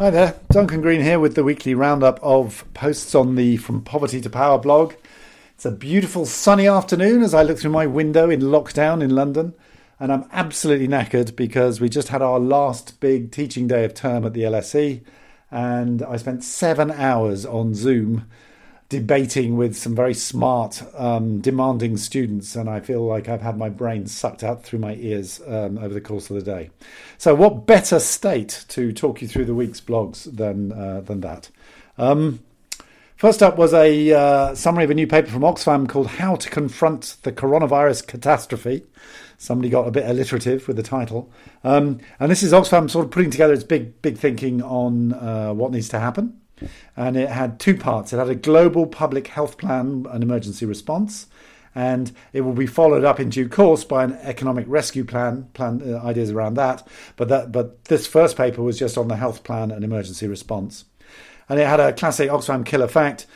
Hi there, Duncan Green here with the weekly roundup of posts on the From Poverty to Power blog. It's a beautiful sunny afternoon as I look through my window in lockdown in London, and I'm absolutely knackered because we just had our last big teaching day of term at the LSE, and I spent seven hours on Zoom debating with some very smart, um, demanding students, and I feel like I've had my brain sucked out through my ears um, over the course of the day. So, what better state to talk you through the week's blogs than uh, than that? Um, first up was a uh, summary of a new paper from Oxfam called "How to Confront the Coronavirus Catastrophe." Somebody got a bit alliterative with the title, um, and this is Oxfam sort of putting together its big, big thinking on uh, what needs to happen and it had two parts. It had a global public health plan and emergency response, and it will be followed up in due course by an economic rescue plan, plan uh, ideas around that. But that, but this first paper was just on the health plan and emergency response, and it had a classic Oxfam killer fact.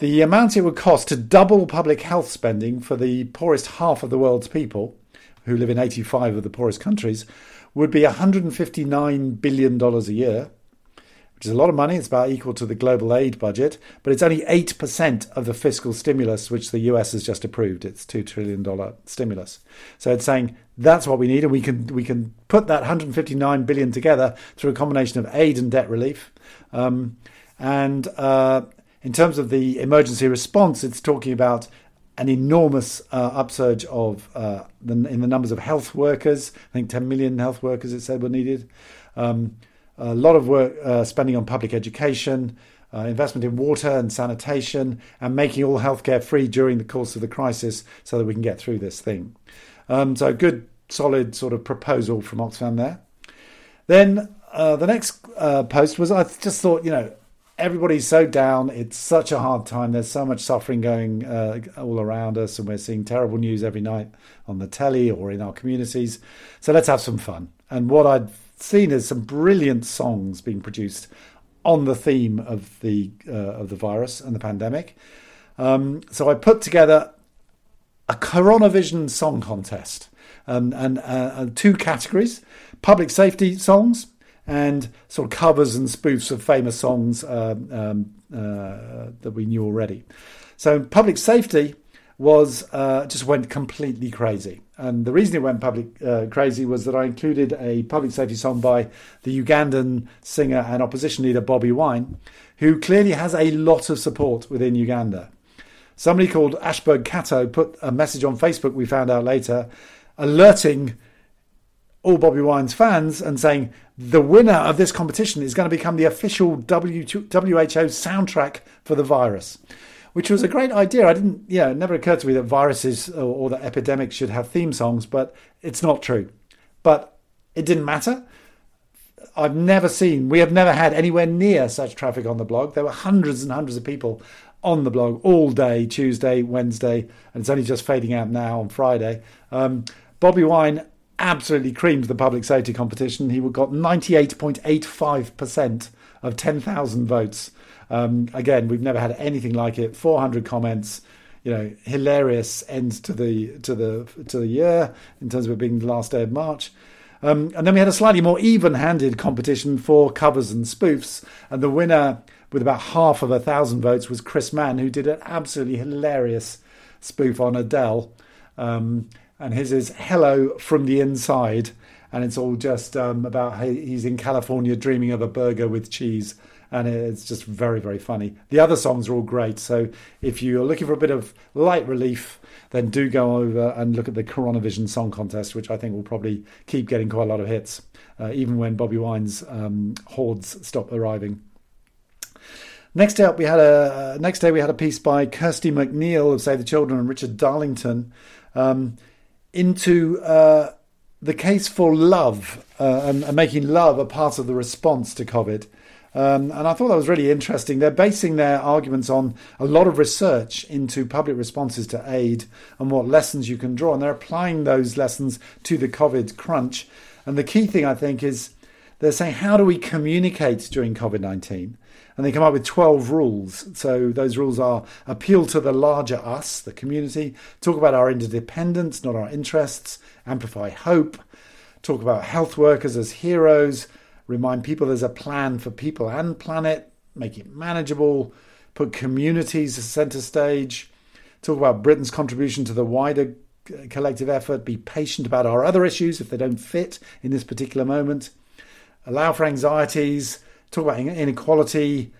The amount it would cost to double public health spending for the poorest half of the world's people, who live in 85 of the poorest countries, would be $159 billion a year which is a lot of money. It's about equal to the global aid budget, but it's only 8% of the fiscal stimulus which the US has just approved. It's $2 trillion stimulus. So it's saying that's what we need, and we can, we can put that 159 billion together through a combination of aid and debt relief. Um, and uh, in terms of the emergency response, it's talking about an enormous uh, upsurge of uh, the, in the numbers of health workers. I think 10 million health workers it said were needed. Um, a lot of work uh, spending on public education, uh, investment in water and sanitation, and making all healthcare free during the course of the crisis so that we can get through this thing. Um, so, good, solid sort of proposal from Oxfam there. Then uh, the next uh, post was I just thought, you know, everybody's so down. It's such a hard time. There's so much suffering going uh, all around us, and we're seeing terrible news every night on the telly or in our communities. So let's have some fun. And what I'd seen is some brilliant songs being produced on the theme of the uh, of the virus and the pandemic. Um, so I put together a Coronavision song contest um, and uh, two categories: public safety songs and sort of covers and spoofs of famous songs uh, um, uh, that we knew already. So public safety was uh, just went completely crazy. And the reason it went public uh, crazy was that I included a public safety song by the Ugandan singer and opposition leader Bobi Wine, who clearly has a lot of support within Uganda. Somebody called Ashberg Cato put a message on Facebook, we found out later, alerting all Bobi Wine's fans and saying the winner of this competition is going to become the official WHO soundtrack for the virus which was a great idea. I didn't, yeah, it never occurred to me that viruses or, or that epidemics should have theme songs, but it's not true. But it didn't matter. I've never seen, we have never had anywhere near such traffic on the blog. There were hundreds and hundreds of people on the blog all day, Tuesday, Wednesday, and it's only just fading out now on Friday. Um, Bobi Wine absolutely creamed the public safety competition. He got 98.85% of 10,000 votes. Um, again, we've never had anything like it. 400 comments. You know, hilarious end to the to the to the year in terms of it being the last day of March. Um, and then we had a slightly more even-handed competition for covers and spoofs, and the winner with about half of a thousand votes was Chris Mann, who did an absolutely hilarious spoof on Adele. Um, and his is "Hello from the Inside," and it's all just um, about he's in California dreaming of a burger with cheese and it's just very very funny. The other songs are all great, so if you're looking for a bit of light relief, then do go over and look at the Coronavision Song Contest, which I think will probably keep getting quite a lot of hits, uh, even when Bobi Wine's um, hordes stop arriving. Next up, we had a uh, next day we had a piece by Kirsty McNeill of Save the Children and Richard Darlington um, into uh, the case for love uh, and, and, making love a part of the response to COVID. Um, and I thought that was really interesting. They're basing their arguments on a lot of research into public responses to aid and what lessons you can draw. And they're applying those lessons to the COVID crunch. And the key thing, I think, is they're saying, how do we communicate during COVID 19? And they come up with 12 rules. So those rules are appeal to the larger us, the community, talk about our interdependence, not our interests, amplify hope, talk about health workers as heroes, remind people there's a plan for people and planet, make it manageable, put communities as centre stage, talk about Britain's contribution to the wider uh, collective effort, be patient about our other issues if they don't fit in this particular moment, allow for anxieties, talk about inequality,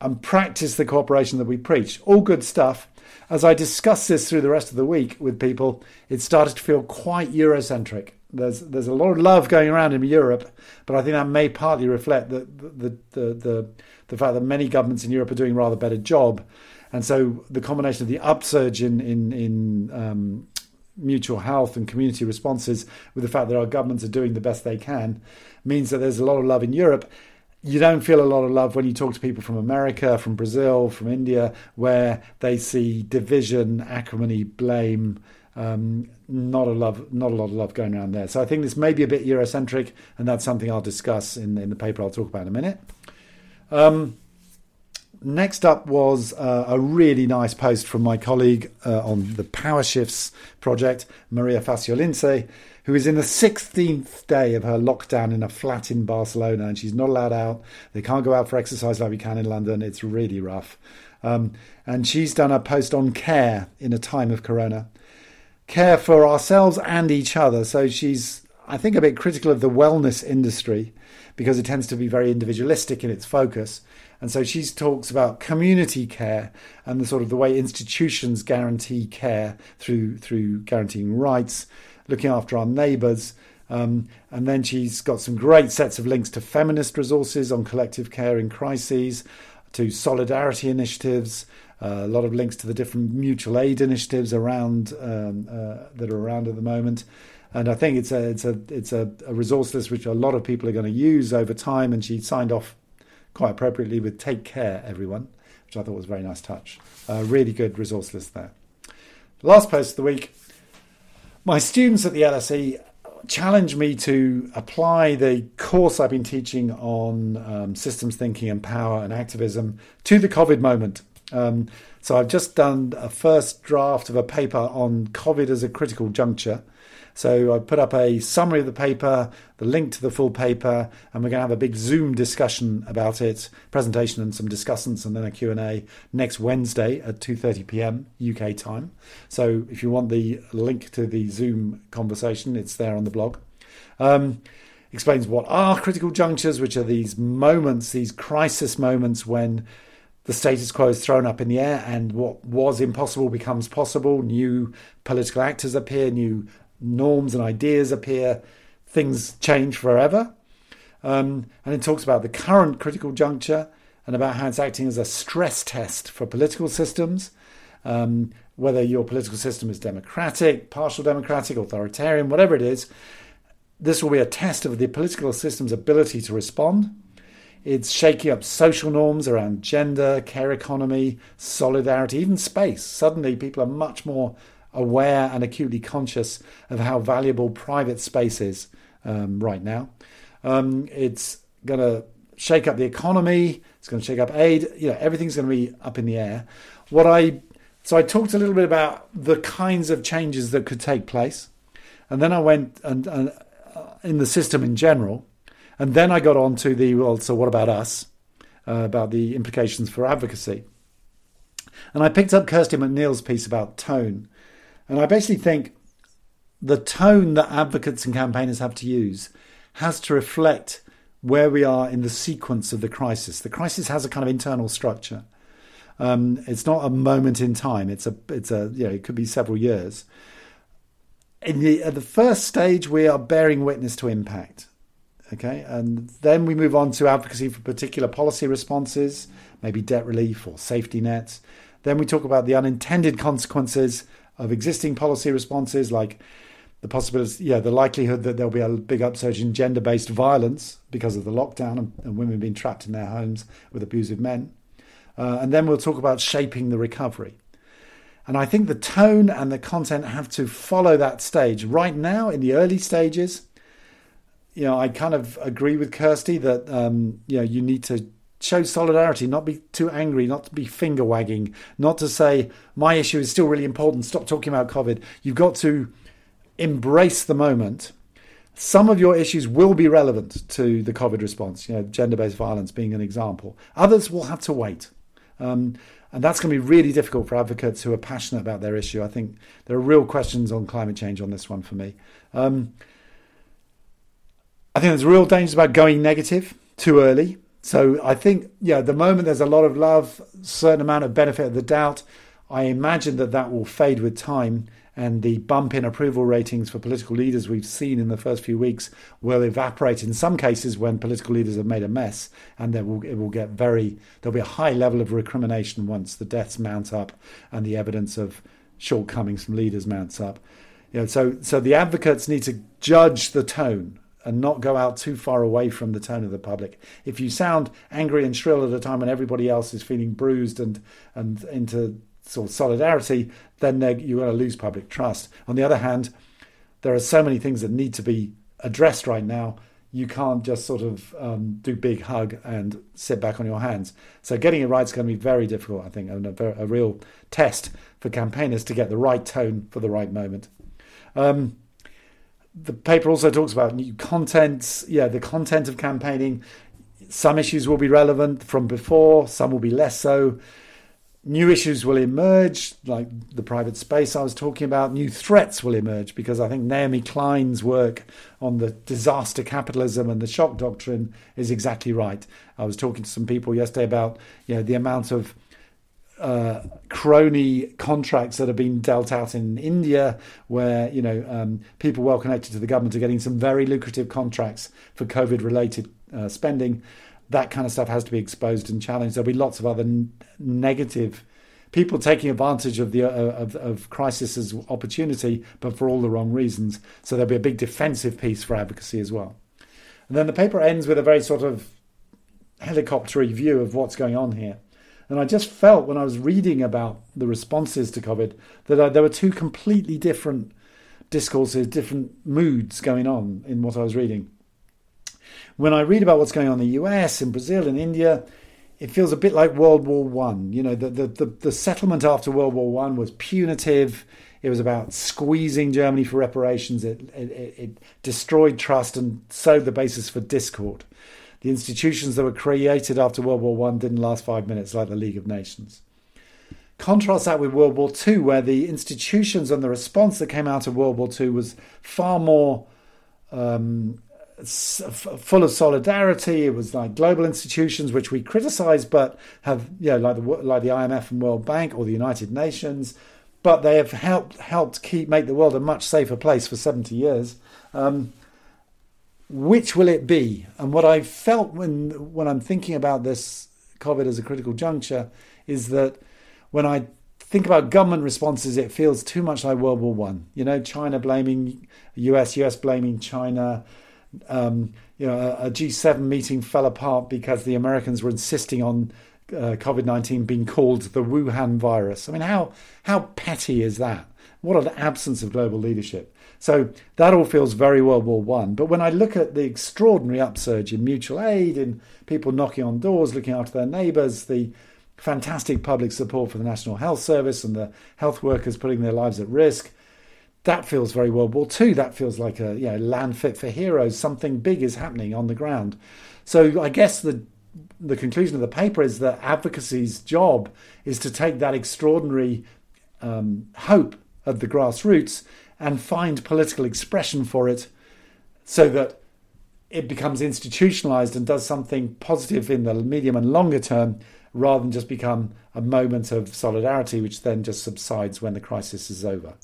and practice the cooperation that we preach. All good stuff. As I discuss this through the rest of the week with people, it started to feel quite Eurocentric. There's there's a lot of love going around in Europe, but I think that may partly reflect the the the the, the fact that many governments in Europe are doing a rather better job, and so the combination of the upsurge in in in um, mutual health and community responses with the fact that our governments are doing the best they can means that there's a lot of love in Europe. You don't feel a lot of love when you talk to people from America, from Brazil, from India, where they see division, acrimony, blame. Um, not a love, not a lot of love going around there. So I think this may be a bit Eurocentric, and that's something I'll discuss in in the paper I'll talk about in a minute. Um, Next up was uh, a really nice post from my colleague uh, on the Power Shifts project, Maria Faciolince, who is in the 16th day of her lockdown in a flat in Barcelona and she's not allowed out. They can't go out for exercise like we can in London. It's really rough. Um, and she's done a post on care in a time of corona. Care for ourselves and each other. So she's, I think, a bit critical of the wellness industry because it tends to be very individualistic in its focus. And so she talks about community care and the sort of the way institutions guarantee care through through guaranteeing rights, looking after our neighbours. Um, and then she's got some great sets of links to feminist resources on collective care in crises, to solidarity initiatives, uh, a lot of links to the different mutual aid initiatives around um, uh, that are around at the moment. And I think it's a it's a it's a, a resource list which a lot of people are going to use over time. And she signed off quite appropriately with Take Care, everyone, which I thought was a very nice touch. Uh, really good resource list there. Last post of the week. My students at the LSE challenged me to apply the course I've been teaching on um, systems thinking and power and activism to the COVID moment. Um, so I've just done a first draft of a paper on COVID as a critical juncture. So I put up a summary of the paper, the link to the full paper, and we're going to have a big Zoom discussion about it, presentation and some discussants, and then a Q&A next Wednesday at 2:30 p.m. UK time. So if you want the link to the Zoom conversation, it's there on the blog. Um, explains what are critical junctures, which are these moments, these crisis moments when the status quo is thrown up in the air and what was impossible becomes possible. New political actors appear, new norms and ideas appear, things change forever. Um, and it talks about the current critical juncture and about how it's acting as a stress test for political systems. Um, whether your political system is democratic, partial democratic, authoritarian, whatever it is, this will be a test of the political system's ability to respond. It's shaking up social norms around gender, care economy, solidarity, even space. Suddenly, people are much more aware and acutely conscious of how valuable private space is um, right now. Um, it's going to shake up the economy. It's going to shake up aid. You know, everything's going to be up in the air. What I so I talked a little bit about the kinds of changes that could take place, and then I went and, and uh, in the system in general, and then I got on to the well. So what about us? Uh, about the implications for advocacy. And I picked up Kirsty McNeill's piece about tone, and I basically think the tone that advocates and campaigners have to use has to reflect where we are in the sequence of the crisis. The crisis has a kind of internal structure. Um, it's not a moment in time. It's a it's a you know it could be several years. In the at the first stage, we are bearing witness to impact. Okay, and then we move on to advocacy for particular policy responses, maybe debt relief or safety nets. Then we talk about the unintended consequences of existing policy responses, like the possibility, yeah, the likelihood that there'll be a big upsurge in gender based violence because of the lockdown and, and, women being trapped in their homes with abusive men. Uh, and then we'll talk about shaping the recovery. And I think the tone and the content have to follow that stage. Right now, in the early stages, you know, I kind of agree with Kirsty that um, you know you need to show solidarity, not be too angry, not to be finger wagging, not to say, my issue is still really important, stop talking about COVID. You've got to embrace the moment, some of your issues will be relevant to the COVID response, you know, gender based violence being an example. Others will have to wait. Um, and that's going to be really difficult for advocates who are passionate about their issue. I think there are real questions on climate change on this one for me. Um, I think there's real dangers about going negative too early. So I think, yeah, the moment there's a lot of love, certain amount of benefit of the doubt. I imagine that that will fade with time, and the bump in approval ratings for political leaders we've seen in the first few weeks will evaporate in some cases when political leaders have made a mess, and there will it will get very there'll be a high level of recrimination once the deaths mount up and the evidence of shortcomings from leaders mounts up. You know, so so the advocates need to judge the tone and not go out too far away from the tone of the public. If you sound angry and shrill at a time when everybody else is feeling bruised and and into sort of solidarity, then you're going to lose public trust. On the other hand, there are so many things that need to be addressed right now. You can't just sort of um, do big hug and sit back on your hands. So getting it right is going to be very difficult, I think, and a, a real test for campaigners to get the right tone for the right moment. Um, the paper also talks about new contents. Yeah, the content of campaigning. Some issues will be relevant from before, some will be less so. New issues will emerge, like the private space I was talking about. New threats will emerge because I think Naomi Klein's work on the disaster capitalism and the shock doctrine is exactly right. I was talking to some people yesterday about you know the amount of uh, crony contracts that have been dealt out in India, where you know um, people well connected to the government are getting some very lucrative contracts for COVID-related uh, spending. That kind of stuff has to be exposed and challenged. There'll be lots of other n- negative people taking advantage of the uh, of, of crisis as opportunity, but for all the wrong reasons. So there'll be a big defensive piece for advocacy as well. And then the paper ends with a very sort of helicoptery view of what's going on here. And I just felt when I was reading about the responses to COVID that uh, there were two completely different discourses, different moods going on in what I was reading. When I read about what's going on in the US, in Brazil, in India, it feels a bit like World War One. You know, the, the, the, the settlement after World War One was punitive. It was about squeezing Germany for reparations. It, it, it destroyed trust and sowed the basis for discord. The institutions that were created after World War One didn't last five minutes, like the League of Nations. Contrast that with World War II, where the institutions and the response that came out of World War II was far more um, full of solidarity. It was like global institutions, which we criticise, but have, you know, like the, like the IMF and World Bank or the United Nations, but they have helped helped keep make the world a much safer place for 70 years. Um, which will it be? And what I felt when when I'm thinking about this COVID as a critical juncture is that when I think about government responses, it feels too much like World War One. You know, China blaming US, US blaming China. Um, you know, a a G7 meeting fell apart because the Americans were insisting on uh, COVID 19 being called the Wuhan virus. I mean, how, how petty is that? What an absence of global leadership. So that all feels very World War One. But when I look at the extraordinary upsurge in mutual aid, in people knocking on doors, looking after their neighbours, the fantastic public support for the National Health Service and the health workers putting their lives at risk, that feels very World War Two. That feels like a you know, land fit for heroes. Something big is happening on the ground. So I guess the the conclusion of the paper is that advocacy's job is to take that extraordinary um, hope of the grassroots and find political expression for it so that it becomes institutionalized and does something positive in the medium and longer term rather than just become a moment of solidarity which then just subsides when the crisis is over.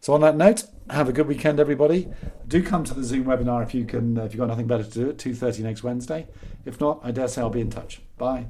So on that note, have a good weekend everybody. Do come to the Zoom webinar if you can if you've got nothing better to do at 2:30 next Wednesday. If not, I dare say I'll be in touch. Bye.